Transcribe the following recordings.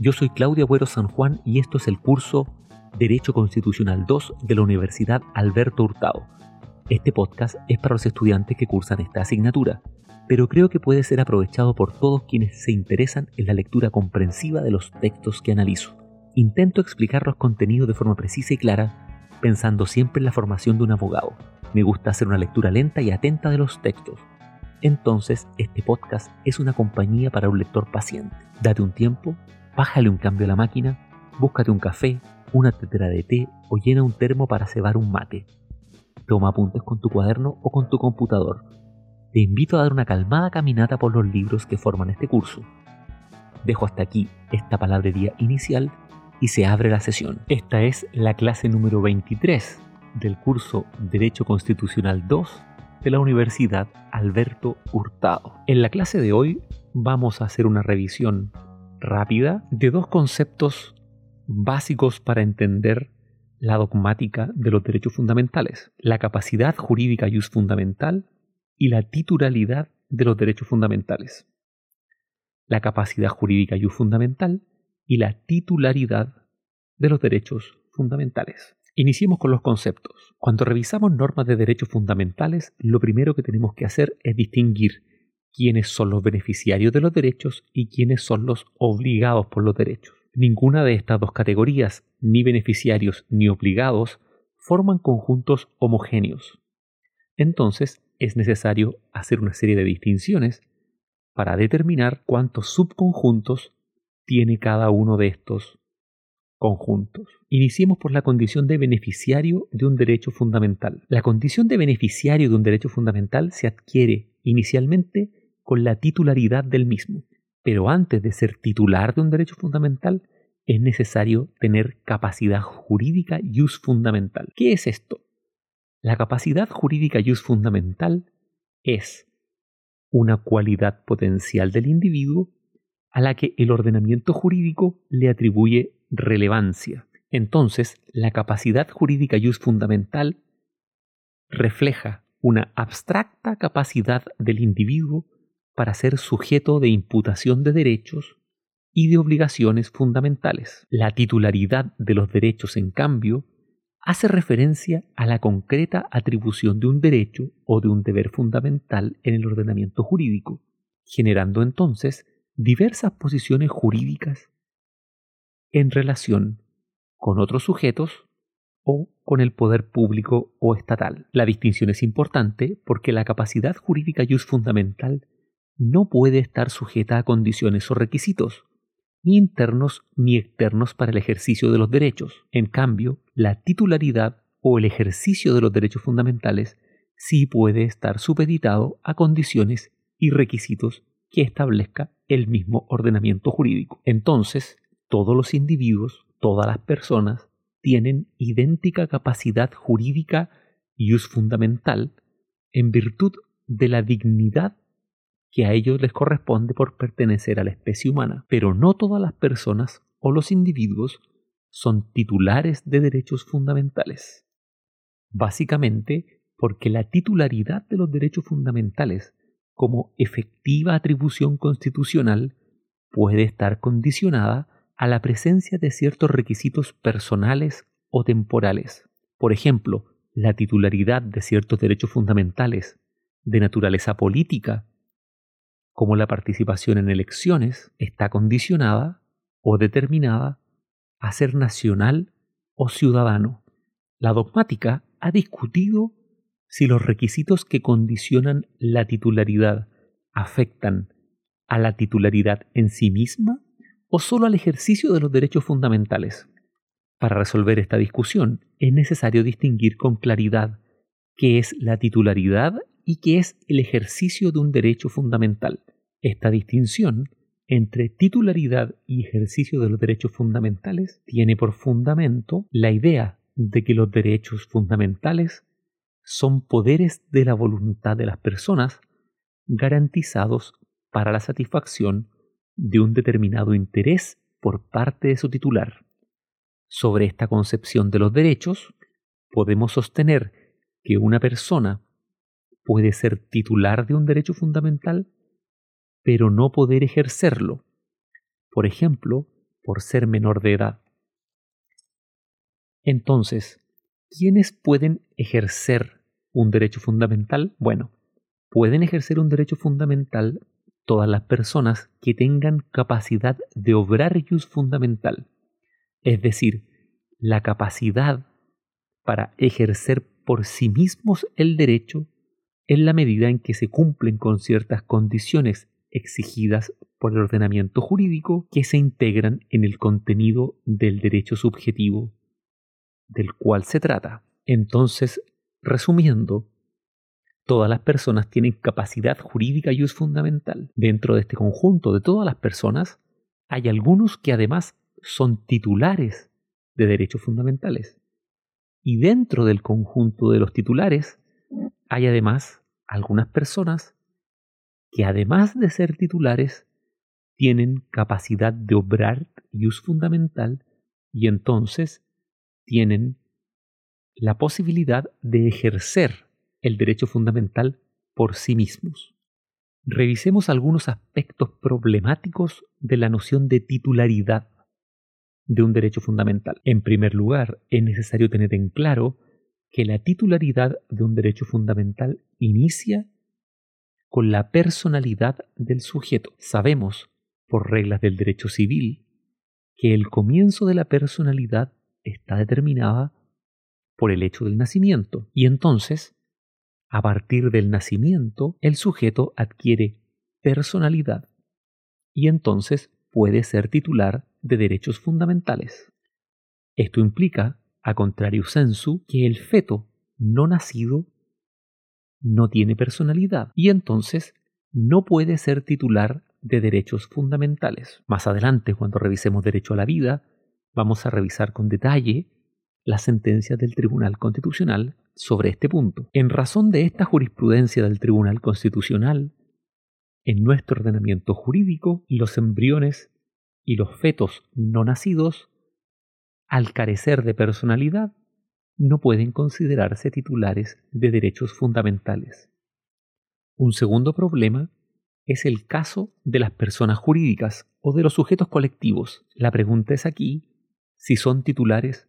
yo soy Claudia Agüero San Juan y esto es el curso Derecho Constitucional 2 de la Universidad Alberto Hurtado. Este podcast es para los estudiantes que cursan esta asignatura, pero creo que puede ser aprovechado por todos quienes se interesan en la lectura comprensiva de los textos que analizo. Intento explicar los contenidos de forma precisa y clara, pensando siempre en la formación de un abogado. Me gusta hacer una lectura lenta y atenta de los textos, entonces este podcast es una compañía para un lector paciente. Date un tiempo, bájale un cambio a la máquina, búscate un café, una tetera de té o llena un termo para cebar un mate. Toma apuntes con tu cuaderno o con tu computador. Te invito a dar una calmada caminata por los libros que forman este curso. Dejo hasta aquí esta palabrería inicial y se abre la sesión. Esta es la clase número 23 del curso Derecho Constitucional 2 de la Universidad Alberto Hurtado. En la clase de hoy vamos a hacer una revisión rápida de dos conceptos básicos para entender la dogmática de los derechos fundamentales, la capacidad jurídica y fundamental y la titularidad de los derechos fundamentales. La capacidad jurídica y fundamental y la titularidad de los derechos fundamentales. Iniciemos con los conceptos. Cuando revisamos normas de derechos fundamentales, lo primero que tenemos que hacer es distinguir quiénes son los beneficiarios de los derechos y quiénes son los obligados por los derechos. Ninguna de estas dos categorías, ni beneficiarios ni obligados, forman conjuntos homogéneos. Entonces, es necesario hacer una serie de distinciones para determinar cuántos subconjuntos tiene cada uno de estos conjuntos. Iniciemos por la condición de beneficiario de un derecho fundamental. La condición de beneficiario de un derecho fundamental se adquiere inicialmente con la titularidad del mismo, pero antes de ser titular de un derecho fundamental es necesario tener capacidad jurídica y fundamental. ¿Qué es esto? La capacidad jurídica y fundamental es una cualidad potencial del individuo a la que el ordenamiento jurídico le atribuye relevancia. Entonces, la capacidad jurídica y fundamental refleja una abstracta capacidad del individuo para ser sujeto de imputación de derechos y de obligaciones fundamentales. La titularidad de los derechos, en cambio, hace referencia a la concreta atribución de un derecho o de un deber fundamental en el ordenamiento jurídico, generando entonces diversas posiciones jurídicas en relación con otros sujetos o con el poder público o estatal. La distinción es importante porque la capacidad jurídica y fundamental no puede estar sujeta a condiciones o requisitos, ni internos ni externos para el ejercicio de los derechos. En cambio, la titularidad o el ejercicio de los derechos fundamentales sí puede estar supeditado a condiciones y requisitos que establezca el mismo ordenamiento jurídico. Entonces, todos los individuos, todas las personas, tienen idéntica capacidad jurídica y fundamental en virtud de la dignidad que a ellos les corresponde por pertenecer a la especie humana. Pero no todas las personas o los individuos son titulares de derechos fundamentales. Básicamente porque la titularidad de los derechos fundamentales como efectiva atribución constitucional puede estar condicionada a la presencia de ciertos requisitos personales o temporales. Por ejemplo, la titularidad de ciertos derechos fundamentales de naturaleza política, como la participación en elecciones, está condicionada o determinada a ser nacional o ciudadano. La dogmática ha discutido si los requisitos que condicionan la titularidad afectan a la titularidad en sí misma o solo al ejercicio de los derechos fundamentales. Para resolver esta discusión es necesario distinguir con claridad qué es la titularidad y qué es el ejercicio de un derecho fundamental. Esta distinción entre titularidad y ejercicio de los derechos fundamentales tiene por fundamento la idea de que los derechos fundamentales son poderes de la voluntad de las personas garantizados para la satisfacción de un determinado interés por parte de su titular. Sobre esta concepción de los derechos, podemos sostener que una persona puede ser titular de un derecho fundamental pero no poder ejercerlo, por ejemplo, por ser menor de edad. Entonces, ¿quiénes pueden ejercer un derecho fundamental? Bueno, pueden ejercer un derecho fundamental todas las personas que tengan capacidad de obrar jus fundamental, es decir, la capacidad para ejercer por sí mismos el derecho en la medida en que se cumplen con ciertas condiciones exigidas por el ordenamiento jurídico que se integran en el contenido del derecho subjetivo del cual se trata. Entonces, resumiendo, todas las personas tienen capacidad jurídica y es fundamental. Dentro de este conjunto de todas las personas, hay algunos que además son titulares de derechos fundamentales. Y dentro del conjunto de los titulares, hay además algunas personas que además de ser titulares, tienen capacidad de obrar use fundamental y entonces tienen la posibilidad de ejercer el derecho fundamental por sí mismos. Revisemos algunos aspectos problemáticos de la noción de titularidad de un derecho fundamental. En primer lugar, es necesario tener en claro que la titularidad de un derecho fundamental inicia con la personalidad del sujeto. Sabemos, por reglas del derecho civil, que el comienzo de la personalidad está determinada por el hecho del nacimiento. Y entonces, a partir del nacimiento, el sujeto adquiere personalidad y entonces puede ser titular de derechos fundamentales. Esto implica, a contrario sensu, que el feto no nacido no tiene personalidad y entonces no puede ser titular de derechos fundamentales. Más adelante, cuando revisemos derecho a la vida, vamos a revisar con detalle la sentencia del Tribunal Constitucional sobre este punto. En razón de esta jurisprudencia del Tribunal Constitucional, en nuestro ordenamiento jurídico, los embriones y los fetos no nacidos, al carecer de personalidad, no pueden considerarse titulares de derechos fundamentales. Un segundo problema es el caso de las personas jurídicas o de los sujetos colectivos. La pregunta es aquí si son titulares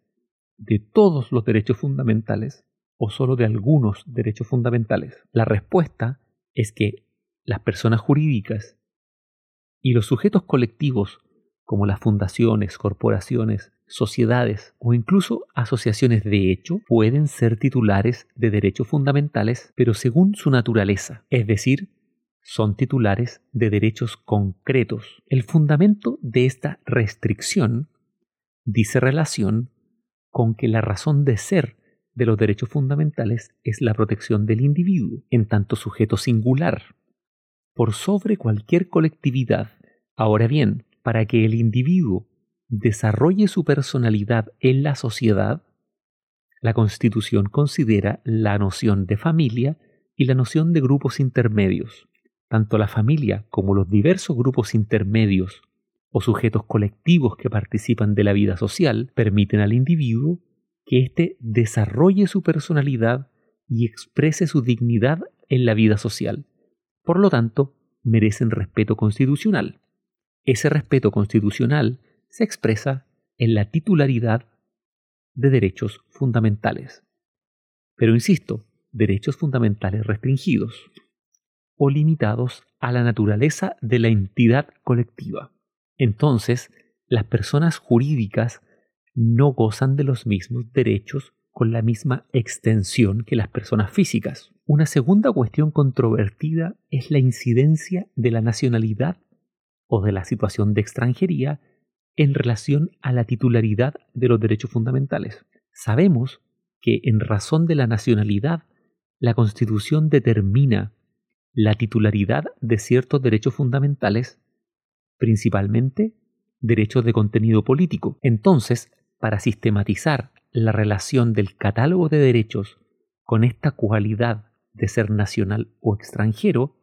de todos los derechos fundamentales o solo de algunos derechos fundamentales. La respuesta es que las personas jurídicas y los sujetos colectivos como las fundaciones, corporaciones, sociedades o incluso asociaciones de hecho pueden ser titulares de derechos fundamentales, pero según su naturaleza, es decir, son titulares de derechos concretos. El fundamento de esta restricción dice relación con que la razón de ser de los derechos fundamentales es la protección del individuo, en tanto sujeto singular, por sobre cualquier colectividad. Ahora bien, para que el individuo desarrolle su personalidad en la sociedad, la Constitución considera la noción de familia y la noción de grupos intermedios. Tanto la familia como los diversos grupos intermedios o sujetos colectivos que participan de la vida social permiten al individuo que éste desarrolle su personalidad y exprese su dignidad en la vida social. Por lo tanto, merecen respeto constitucional. Ese respeto constitucional se expresa en la titularidad de derechos fundamentales. Pero insisto, derechos fundamentales restringidos o limitados a la naturaleza de la entidad colectiva. Entonces, las personas jurídicas no gozan de los mismos derechos con la misma extensión que las personas físicas. Una segunda cuestión controvertida es la incidencia de la nacionalidad o de la situación de extranjería en relación a la titularidad de los derechos fundamentales. Sabemos que en razón de la nacionalidad, la Constitución determina la titularidad de ciertos derechos fundamentales, principalmente derechos de contenido político. Entonces, para sistematizar la relación del catálogo de derechos con esta cualidad de ser nacional o extranjero,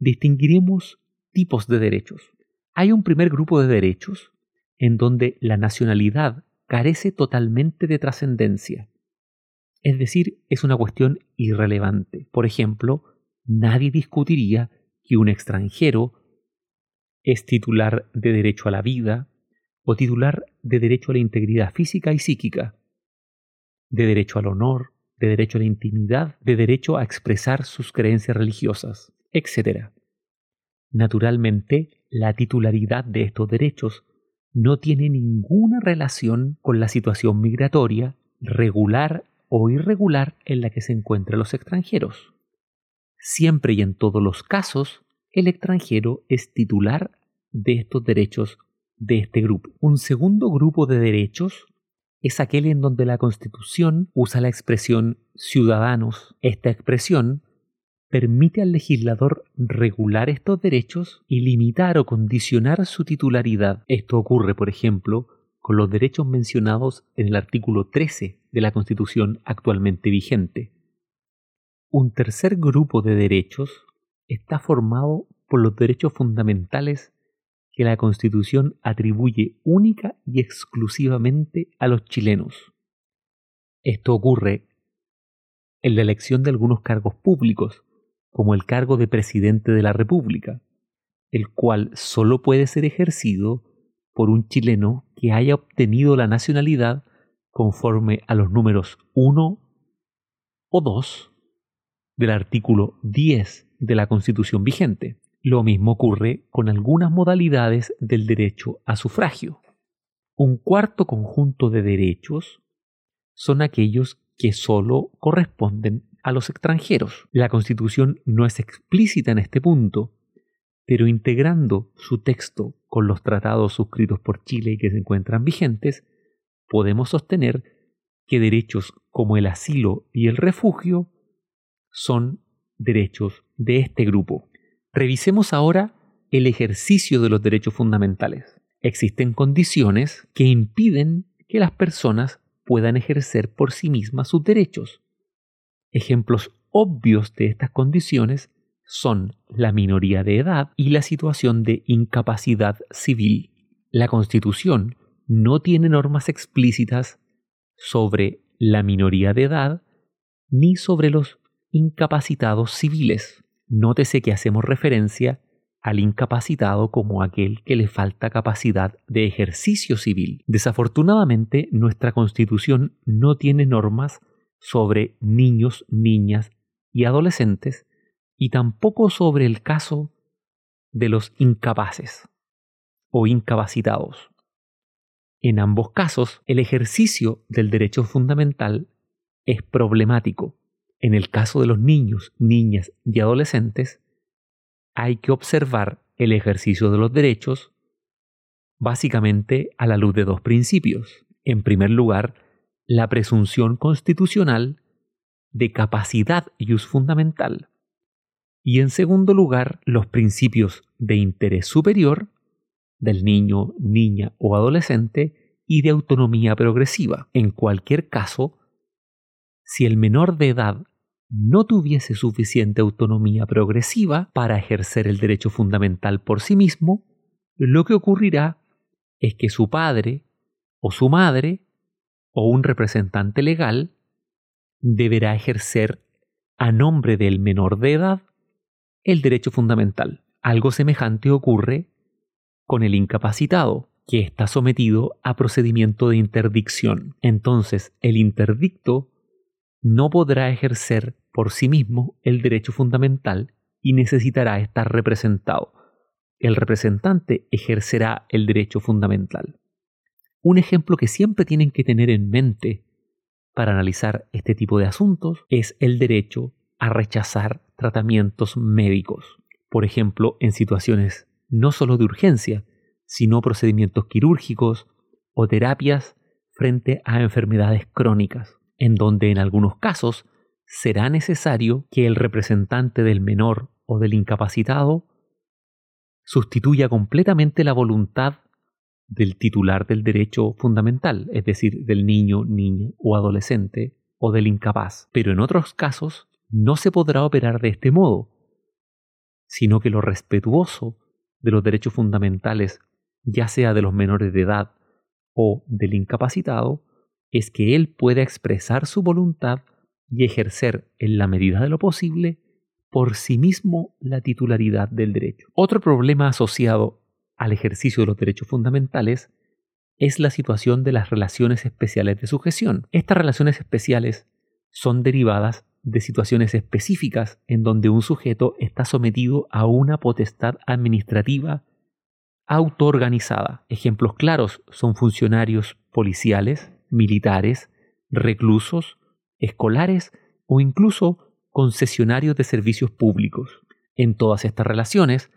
distinguiremos tipos de derechos. Hay un primer grupo de derechos en donde la nacionalidad carece totalmente de trascendencia. Es decir, es una cuestión irrelevante. Por ejemplo, nadie discutiría que un extranjero es titular de derecho a la vida o titular de derecho a la integridad física y psíquica, de derecho al honor, de derecho a la intimidad, de derecho a expresar sus creencias religiosas, etc. Naturalmente, la titularidad de estos derechos no tiene ninguna relación con la situación migratoria, regular o irregular en la que se encuentran los extranjeros. Siempre y en todos los casos, el extranjero es titular de estos derechos de este grupo. Un segundo grupo de derechos es aquel en donde la Constitución usa la expresión ciudadanos. Esta expresión permite al legislador regular estos derechos y limitar o condicionar su titularidad. Esto ocurre, por ejemplo, con los derechos mencionados en el artículo 13 de la Constitución actualmente vigente. Un tercer grupo de derechos está formado por los derechos fundamentales que la Constitución atribuye única y exclusivamente a los chilenos. Esto ocurre en la elección de algunos cargos públicos, como el cargo de presidente de la República, el cual solo puede ser ejercido por un chileno que haya obtenido la nacionalidad conforme a los números 1 o 2 del artículo 10 de la Constitución vigente. Lo mismo ocurre con algunas modalidades del derecho a sufragio. Un cuarto conjunto de derechos son aquellos que solo corresponden a los extranjeros. La Constitución no es explícita en este punto, pero integrando su texto con los tratados suscritos por Chile y que se encuentran vigentes, podemos sostener que derechos como el asilo y el refugio son derechos de este grupo. Revisemos ahora el ejercicio de los derechos fundamentales. Existen condiciones que impiden que las personas puedan ejercer por sí mismas sus derechos. Ejemplos obvios de estas condiciones son la minoría de edad y la situación de incapacidad civil. La Constitución no tiene normas explícitas sobre la minoría de edad ni sobre los incapacitados civiles. Nótese que hacemos referencia al incapacitado como aquel que le falta capacidad de ejercicio civil. Desafortunadamente, nuestra Constitución no tiene normas sobre niños, niñas y adolescentes y tampoco sobre el caso de los incapaces o incapacitados. En ambos casos, el ejercicio del derecho fundamental es problemático en el caso de los niños, niñas y adolescentes, hay que observar el ejercicio de los derechos básicamente a la luz de dos principios. En primer lugar, la presunción constitucional de capacidad y uso fundamental. Y en segundo lugar, los principios de interés superior del niño, niña o adolescente y de autonomía progresiva. En cualquier caso, si el menor de edad no tuviese suficiente autonomía progresiva para ejercer el derecho fundamental por sí mismo, lo que ocurrirá es que su padre o su madre o un representante legal deberá ejercer a nombre del menor de edad el derecho fundamental. Algo semejante ocurre con el incapacitado, que está sometido a procedimiento de interdicción. Entonces, el interdicto no podrá ejercer por sí mismo el derecho fundamental y necesitará estar representado. El representante ejercerá el derecho fundamental. Un ejemplo que siempre tienen que tener en mente para analizar este tipo de asuntos es el derecho a rechazar tratamientos médicos. Por ejemplo, en situaciones no solo de urgencia, sino procedimientos quirúrgicos o terapias frente a enfermedades crónicas, en donde en algunos casos será necesario que el representante del menor o del incapacitado sustituya completamente la voluntad del titular del derecho fundamental, es decir, del niño, niña o adolescente o del incapaz. Pero en otros casos no se podrá operar de este modo, sino que lo respetuoso de los derechos fundamentales, ya sea de los menores de edad o del incapacitado, es que él pueda expresar su voluntad y ejercer en la medida de lo posible por sí mismo la titularidad del derecho. Otro problema asociado al ejercicio de los derechos fundamentales es la situación de las relaciones especiales de sujeción. Estas relaciones especiales son derivadas de situaciones específicas en donde un sujeto está sometido a una potestad administrativa autoorganizada. Ejemplos claros son funcionarios policiales, militares, reclusos, escolares o incluso concesionarios de servicios públicos. En todas estas relaciones,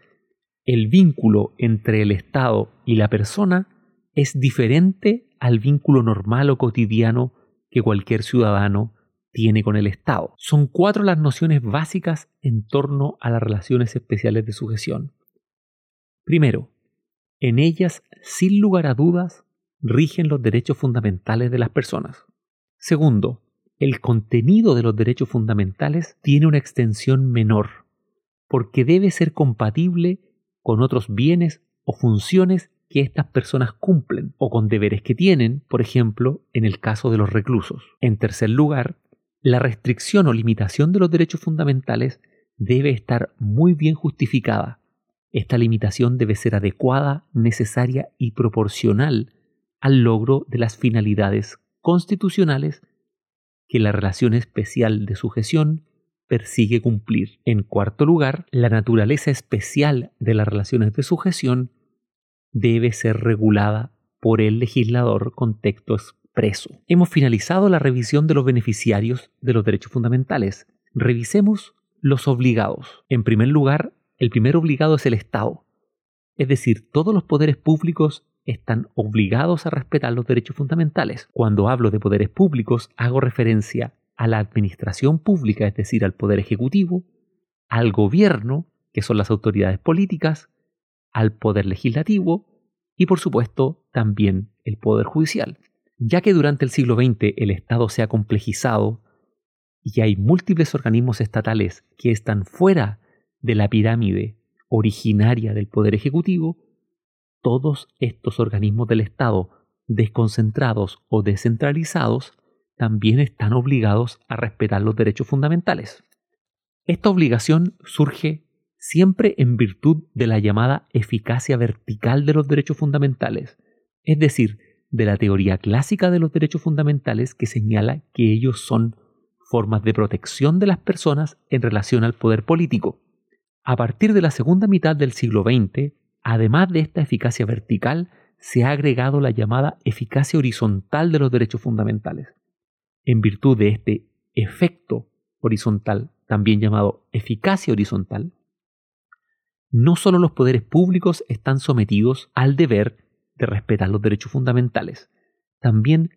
el vínculo entre el Estado y la persona es diferente al vínculo normal o cotidiano que cualquier ciudadano tiene con el Estado. Son cuatro las nociones básicas en torno a las relaciones especiales de sujeción. Primero, en ellas, sin lugar a dudas, rigen los derechos fundamentales de las personas. Segundo, el contenido de los derechos fundamentales tiene una extensión menor, porque debe ser compatible con otros bienes o funciones que estas personas cumplen o con deberes que tienen, por ejemplo, en el caso de los reclusos. En tercer lugar, la restricción o limitación de los derechos fundamentales debe estar muy bien justificada. Esta limitación debe ser adecuada, necesaria y proporcional al logro de las finalidades constitucionales que la relación especial de sujeción persigue cumplir. En cuarto lugar, la naturaleza especial de las relaciones de sujeción debe ser regulada por el legislador con texto expreso. Hemos finalizado la revisión de los beneficiarios de los derechos fundamentales. Revisemos los obligados. En primer lugar, el primer obligado es el Estado. Es decir, todos los poderes públicos están obligados a respetar los derechos fundamentales. Cuando hablo de poderes públicos, hago referencia a la administración pública, es decir, al poder ejecutivo, al gobierno, que son las autoridades políticas, al poder legislativo y, por supuesto, también el poder judicial. Ya que durante el siglo XX el Estado se ha complejizado y hay múltiples organismos estatales que están fuera de la pirámide originaria del poder ejecutivo, todos estos organismos del Estado, desconcentrados o descentralizados, también están obligados a respetar los derechos fundamentales. Esta obligación surge siempre en virtud de la llamada eficacia vertical de los derechos fundamentales, es decir, de la teoría clásica de los derechos fundamentales que señala que ellos son formas de protección de las personas en relación al poder político. A partir de la segunda mitad del siglo XX, Además de esta eficacia vertical, se ha agregado la llamada eficacia horizontal de los derechos fundamentales. En virtud de este efecto horizontal, también llamado eficacia horizontal, no solo los poderes públicos están sometidos al deber de respetar los derechos fundamentales, también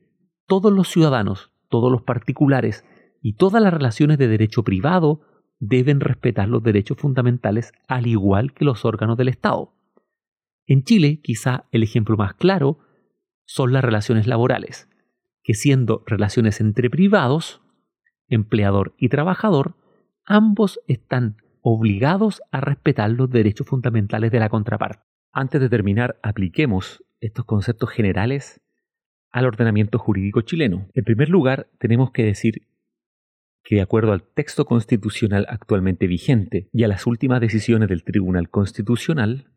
todos los ciudadanos, todos los particulares y todas las relaciones de derecho privado deben respetar los derechos fundamentales al igual que los órganos del Estado. En Chile, quizá el ejemplo más claro son las relaciones laborales, que siendo relaciones entre privados, empleador y trabajador, ambos están obligados a respetar los derechos fundamentales de la contraparte. Antes de terminar, apliquemos estos conceptos generales al ordenamiento jurídico chileno. En primer lugar, tenemos que decir que de acuerdo al texto constitucional actualmente vigente y a las últimas decisiones del Tribunal Constitucional,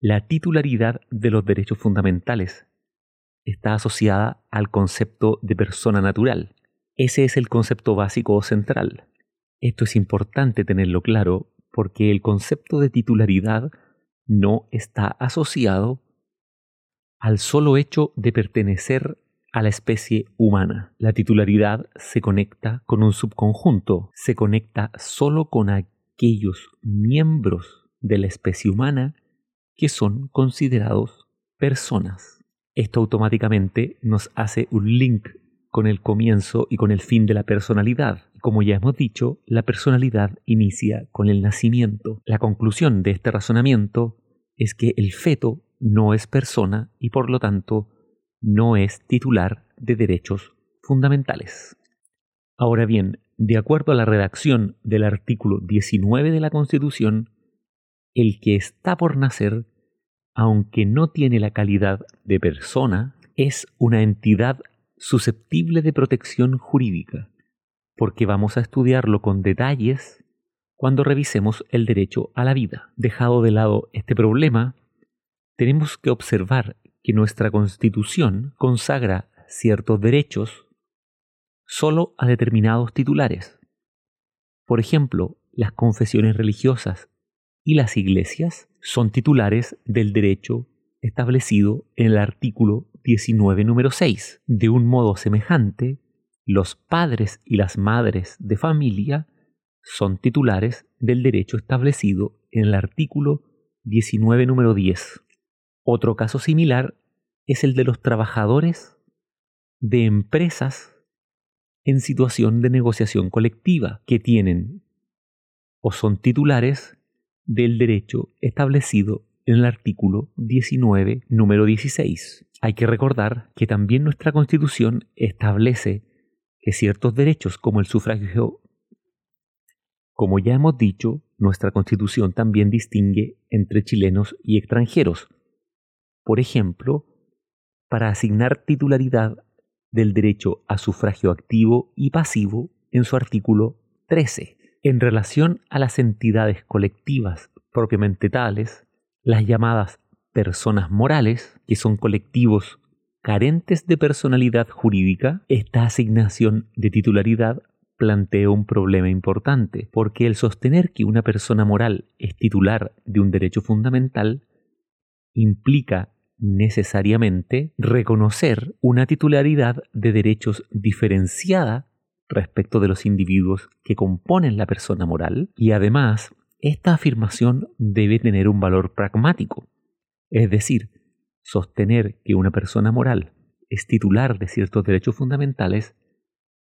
la titularidad de los derechos fundamentales está asociada al concepto de persona natural. Ese es el concepto básico o central. Esto es importante tenerlo claro porque el concepto de titularidad no está asociado al solo hecho de pertenecer a la especie humana. La titularidad se conecta con un subconjunto, se conecta solo con aquellos miembros de la especie humana que son considerados personas. Esto automáticamente nos hace un link con el comienzo y con el fin de la personalidad. Como ya hemos dicho, la personalidad inicia con el nacimiento. La conclusión de este razonamiento es que el feto no es persona y por lo tanto no es titular de derechos fundamentales. Ahora bien, de acuerdo a la redacción del artículo 19 de la Constitución, el que está por nacer, aunque no tiene la calidad de persona, es una entidad susceptible de protección jurídica, porque vamos a estudiarlo con detalles cuando revisemos el derecho a la vida. Dejado de lado este problema, tenemos que observar que nuestra Constitución consagra ciertos derechos solo a determinados titulares. Por ejemplo, las confesiones religiosas y las iglesias son titulares del derecho establecido en el artículo 19 número 6. De un modo semejante, los padres y las madres de familia son titulares del derecho establecido en el artículo 19 número 10. Otro caso similar es el de los trabajadores de empresas en situación de negociación colectiva que tienen o son titulares del derecho establecido en el artículo 19, número 16. Hay que recordar que también nuestra Constitución establece que ciertos derechos como el sufragio, como ya hemos dicho, nuestra Constitución también distingue entre chilenos y extranjeros. Por ejemplo, para asignar titularidad del derecho a sufragio activo y pasivo en su artículo 13. En relación a las entidades colectivas propiamente tales, las llamadas personas morales, que son colectivos carentes de personalidad jurídica, esta asignación de titularidad plantea un problema importante, porque el sostener que una persona moral es titular de un derecho fundamental implica necesariamente reconocer una titularidad de derechos diferenciada respecto de los individuos que componen la persona moral y además esta afirmación debe tener un valor pragmático, es decir, sostener que una persona moral es titular de ciertos derechos fundamentales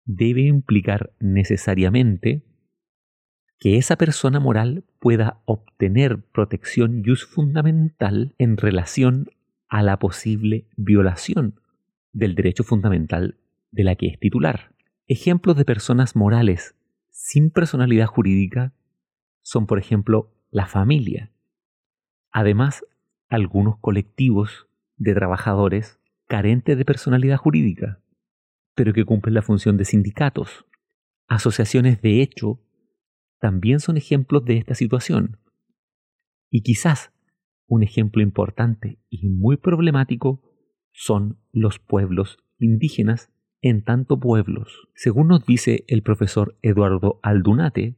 debe implicar necesariamente que esa persona moral pueda obtener protección jus fundamental en relación a la posible violación del derecho fundamental de la que es titular. Ejemplos de personas morales sin personalidad jurídica son, por ejemplo, la familia. Además, algunos colectivos de trabajadores carentes de personalidad jurídica, pero que cumplen la función de sindicatos. Asociaciones de hecho también son ejemplos de esta situación. Y quizás un ejemplo importante y muy problemático son los pueblos indígenas en tanto pueblos. Según nos dice el profesor Eduardo Aldunate,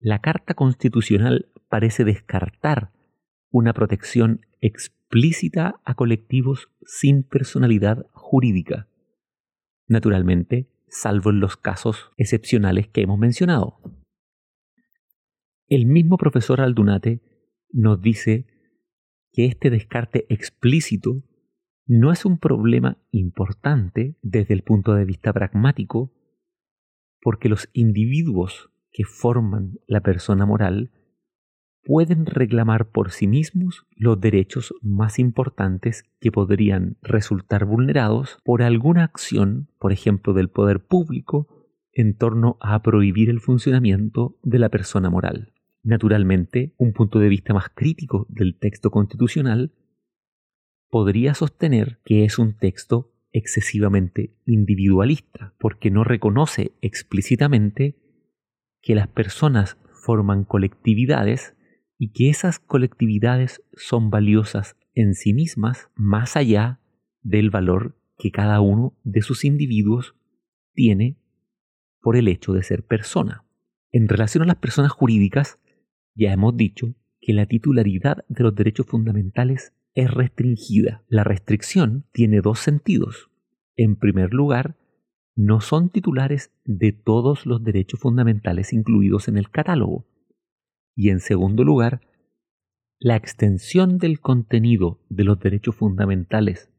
la Carta Constitucional parece descartar una protección explícita a colectivos sin personalidad jurídica. Naturalmente, salvo en los casos excepcionales que hemos mencionado. El mismo profesor Aldunate nos dice que este descarte explícito no es un problema importante desde el punto de vista pragmático, porque los individuos que forman la persona moral pueden reclamar por sí mismos los derechos más importantes que podrían resultar vulnerados por alguna acción, por ejemplo, del poder público, en torno a prohibir el funcionamiento de la persona moral. Naturalmente, un punto de vista más crítico del texto constitucional podría sostener que es un texto excesivamente individualista, porque no reconoce explícitamente que las personas forman colectividades y que esas colectividades son valiosas en sí mismas más allá del valor que cada uno de sus individuos tiene por el hecho de ser persona. En relación a las personas jurídicas, ya hemos dicho que la titularidad de los derechos fundamentales es restringida. La restricción tiene dos sentidos. En primer lugar, no son titulares de todos los derechos fundamentales incluidos en el catálogo. Y en segundo lugar, la extensión del contenido de los derechos fundamentales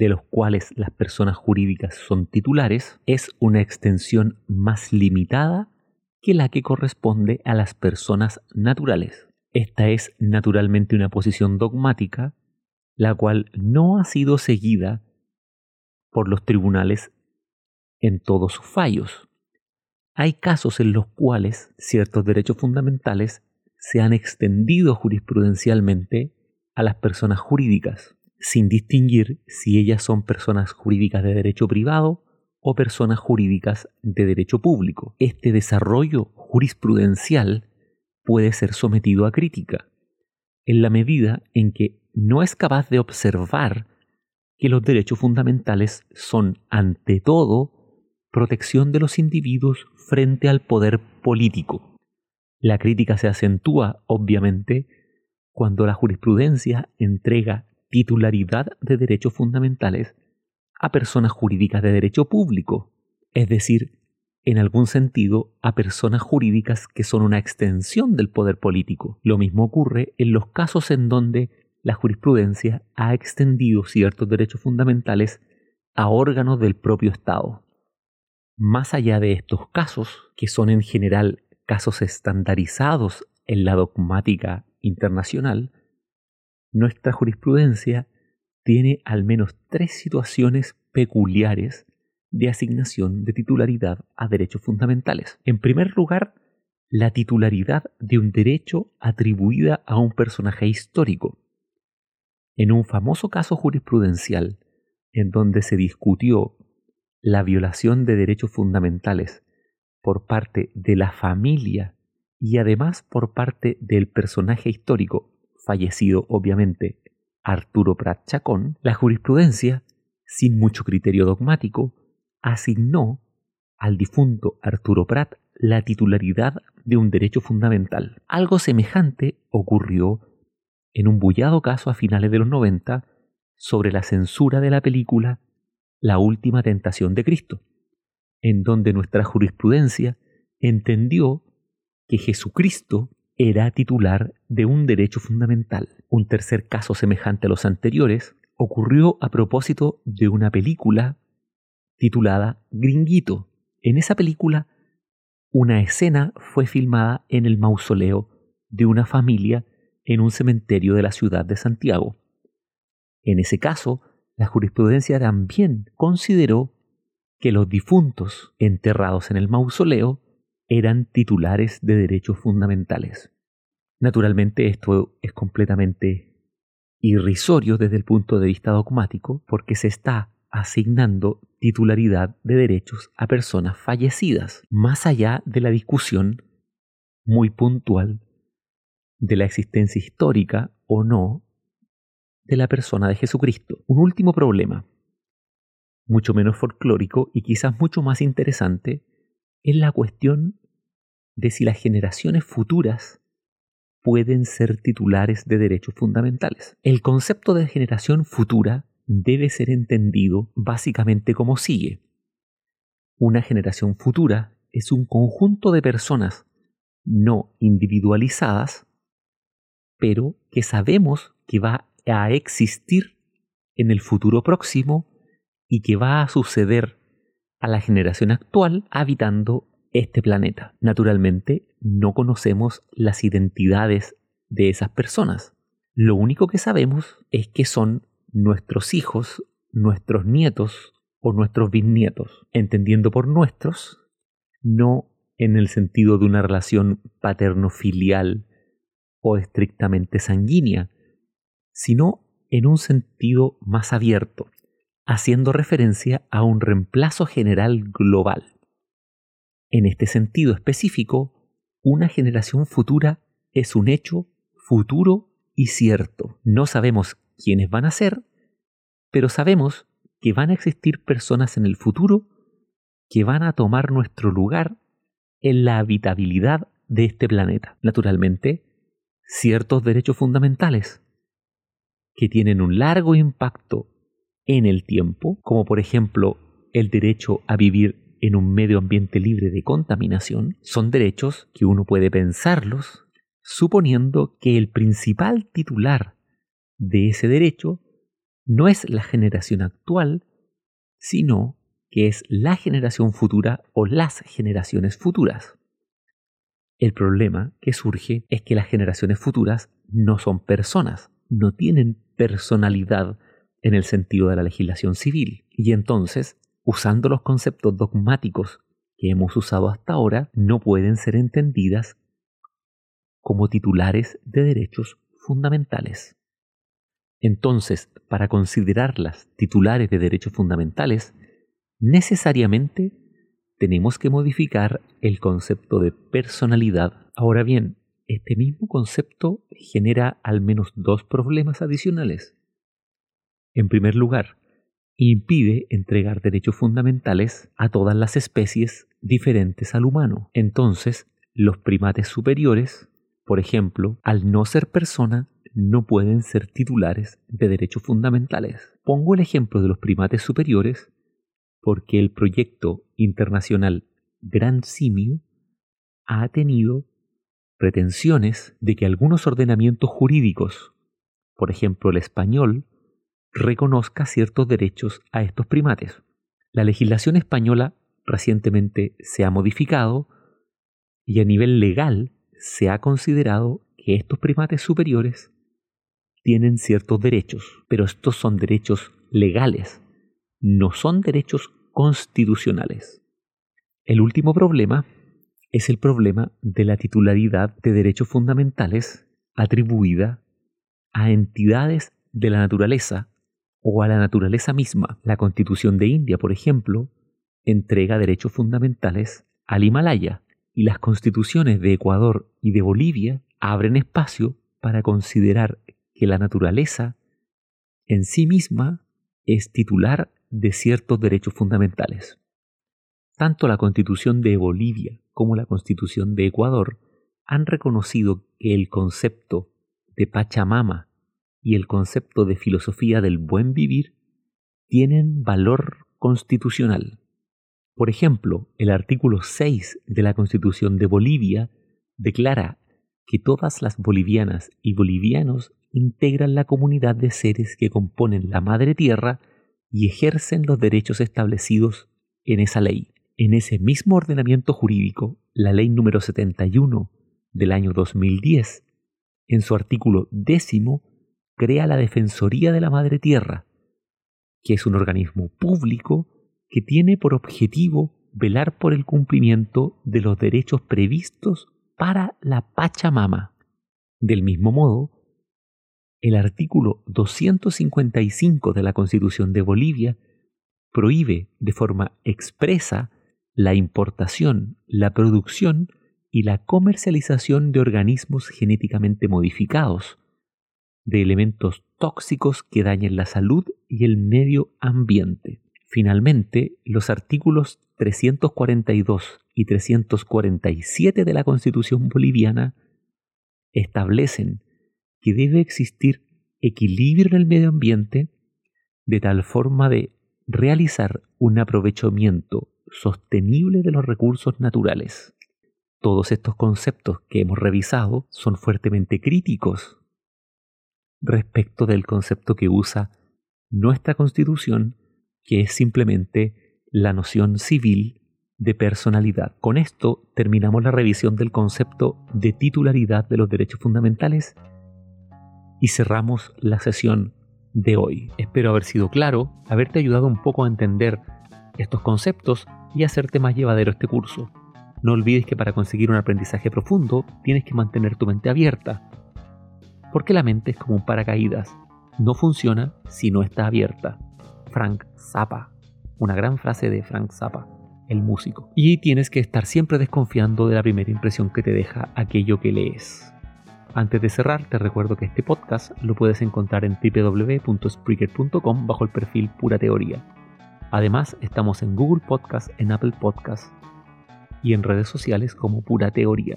de los cuales las personas jurídicas son titulares es una extensión más limitada que la que corresponde a las personas naturales. Esta es naturalmente una posición dogmática, la cual no ha sido seguida por los tribunales en todos sus fallos. Hay casos en los cuales ciertos derechos fundamentales se han extendido jurisprudencialmente a las personas jurídicas, sin distinguir si ellas son personas jurídicas de derecho privado o personas jurídicas de derecho público. Este desarrollo jurisprudencial puede ser sometido a crítica, en la medida en que no es capaz de observar que los derechos fundamentales son, ante todo, protección de los individuos frente al poder político. La crítica se acentúa, obviamente, cuando la jurisprudencia entrega titularidad de derechos fundamentales a personas jurídicas de derecho público, es decir, en algún sentido a personas jurídicas que son una extensión del poder político. Lo mismo ocurre en los casos en donde la jurisprudencia ha extendido ciertos derechos fundamentales a órganos del propio Estado. Más allá de estos casos, que son en general casos estandarizados en la dogmática internacional, nuestra jurisprudencia tiene al menos tres situaciones peculiares de asignación de titularidad a derechos fundamentales. En primer lugar, la titularidad de un derecho atribuida a un personaje histórico. En un famoso caso jurisprudencial, en donde se discutió la violación de derechos fundamentales por parte de la familia y además por parte del personaje histórico, fallecido obviamente Arturo Prat Chacón, la jurisprudencia, sin mucho criterio dogmático, asignó al difunto Arturo Prat la titularidad de un derecho fundamental. Algo semejante ocurrió en un bullado caso a finales de los 90 sobre la censura de la película La Última Tentación de Cristo, en donde nuestra jurisprudencia entendió que Jesucristo era titular de un derecho fundamental. Un tercer caso semejante a los anteriores ocurrió a propósito de una película titulada Gringuito. En esa película, una escena fue filmada en el mausoleo de una familia en un cementerio de la ciudad de Santiago. En ese caso, la jurisprudencia también consideró que los difuntos enterrados en el mausoleo eran titulares de derechos fundamentales. Naturalmente esto es completamente irrisorio desde el punto de vista dogmático porque se está asignando titularidad de derechos a personas fallecidas, más allá de la discusión muy puntual de la existencia histórica o no de la persona de Jesucristo. Un último problema, mucho menos folclórico y quizás mucho más interesante, es la cuestión de si las generaciones futuras pueden ser titulares de derechos fundamentales. El concepto de generación futura debe ser entendido básicamente como sigue. Una generación futura es un conjunto de personas no individualizadas, pero que sabemos que va a existir en el futuro próximo y que va a suceder a la generación actual habitando este planeta. Naturalmente, no conocemos las identidades de esas personas. Lo único que sabemos es que son nuestros hijos, nuestros nietos o nuestros bisnietos, entendiendo por nuestros, no en el sentido de una relación paterno-filial o estrictamente sanguínea, sino en un sentido más abierto, haciendo referencia a un reemplazo general global. En este sentido específico, una generación futura es un hecho futuro y cierto. No sabemos quiénes van a ser, pero sabemos que van a existir personas en el futuro que van a tomar nuestro lugar en la habitabilidad de este planeta. Naturalmente, ciertos derechos fundamentales que tienen un largo impacto en el tiempo, como por ejemplo el derecho a vivir en un medio ambiente libre de contaminación son derechos que uno puede pensarlos suponiendo que el principal titular de ese derecho no es la generación actual, sino que es la generación futura o las generaciones futuras. El problema que surge es que las generaciones futuras no son personas, no tienen personalidad en el sentido de la legislación civil. Y entonces, usando los conceptos dogmáticos que hemos usado hasta ahora, no pueden ser entendidas como titulares de derechos fundamentales. Entonces, para considerarlas titulares de derechos fundamentales, necesariamente tenemos que modificar el concepto de personalidad. Ahora bien, este mismo concepto genera al menos dos problemas adicionales. En primer lugar, impide entregar derechos fundamentales a todas las especies diferentes al humano. Entonces, los primates superiores, por ejemplo, al no ser persona, no pueden ser titulares de derechos fundamentales. Pongo el ejemplo de los primates superiores porque el proyecto internacional Gran Simio ha tenido pretensiones de que algunos ordenamientos jurídicos, por ejemplo el español, reconozca ciertos derechos a estos primates. La legislación española recientemente se ha modificado y a nivel legal se ha considerado que estos primates superiores tienen ciertos derechos, pero estos son derechos legales, no son derechos constitucionales. El último problema es el problema de la titularidad de derechos fundamentales atribuida a entidades de la naturaleza o a la naturaleza misma. La Constitución de India, por ejemplo, entrega derechos fundamentales al Himalaya y las constituciones de Ecuador y de Bolivia abren espacio para considerar que la naturaleza en sí misma es titular de ciertos derechos fundamentales. Tanto la Constitución de Bolivia como la Constitución de Ecuador han reconocido que el concepto de Pachamama y el concepto de filosofía del buen vivir tienen valor constitucional. Por ejemplo, el artículo 6 de la Constitución de Bolivia declara que todas las bolivianas y bolivianos integran la comunidad de seres que componen la madre tierra y ejercen los derechos establecidos en esa ley. En ese mismo ordenamiento jurídico, la ley número 71 del año 2010, en su artículo décimo, crea la Defensoría de la Madre Tierra, que es un organismo público que tiene por objetivo velar por el cumplimiento de los derechos previstos para la Pachamama. Del mismo modo, el artículo 255 de la Constitución de Bolivia prohíbe de forma expresa la importación, la producción y la comercialización de organismos genéticamente modificados, de elementos tóxicos que dañen la salud y el medio ambiente. Finalmente, los artículos 342 y 347 de la Constitución boliviana establecen que debe existir equilibrio en el medio ambiente de tal forma de realizar un aprovechamiento sostenible de los recursos naturales. Todos estos conceptos que hemos revisado son fuertemente críticos respecto del concepto que usa nuestra constitución, que es simplemente la noción civil de personalidad. Con esto terminamos la revisión del concepto de titularidad de los derechos fundamentales y cerramos la sesión de hoy. Espero haber sido claro, haberte ayudado un poco a entender estos conceptos y hacerte más llevadero este curso. No olvides que para conseguir un aprendizaje profundo tienes que mantener tu mente abierta, porque la mente es como un paracaídas, no funciona si no está abierta. Frank Zappa, una gran frase de Frank Zappa, el músico. Y tienes que estar siempre desconfiando de la primera impresión que te deja aquello que lees. Antes de cerrar, te recuerdo que este podcast lo puedes encontrar en www.spreaker.com bajo el perfil Pura Teoría. Además, estamos en Google Podcast, en Apple Podcast y en redes sociales como Pura Teoría.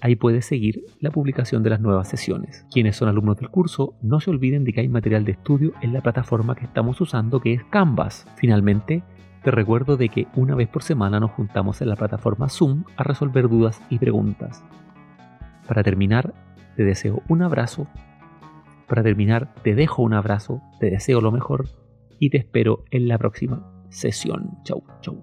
Ahí puedes seguir la publicación de las nuevas sesiones. Quienes son alumnos del curso, no se olviden de que hay material de estudio en la plataforma que estamos usando que es Canvas. Finalmente, te recuerdo de que una vez por semana nos juntamos en la plataforma Zoom a resolver dudas y preguntas. Para terminar, te deseo un abrazo. Para terminar, te dejo un abrazo, te deseo lo mejor y te espero en la próxima sesión. Chau, chau,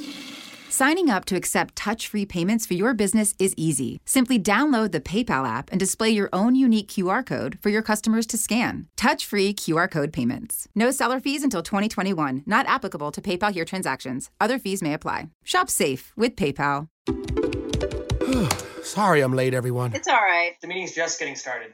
Signing up to accept touch free payments for your business is easy. Simply download the PayPal app and display your own unique QR code for your customers to scan. Touch free QR code payments. No seller fees until 2021, not applicable to PayPal here transactions. Other fees may apply. Shop safe with PayPal. Sorry I'm late, everyone. It's all right. The meeting's just getting started.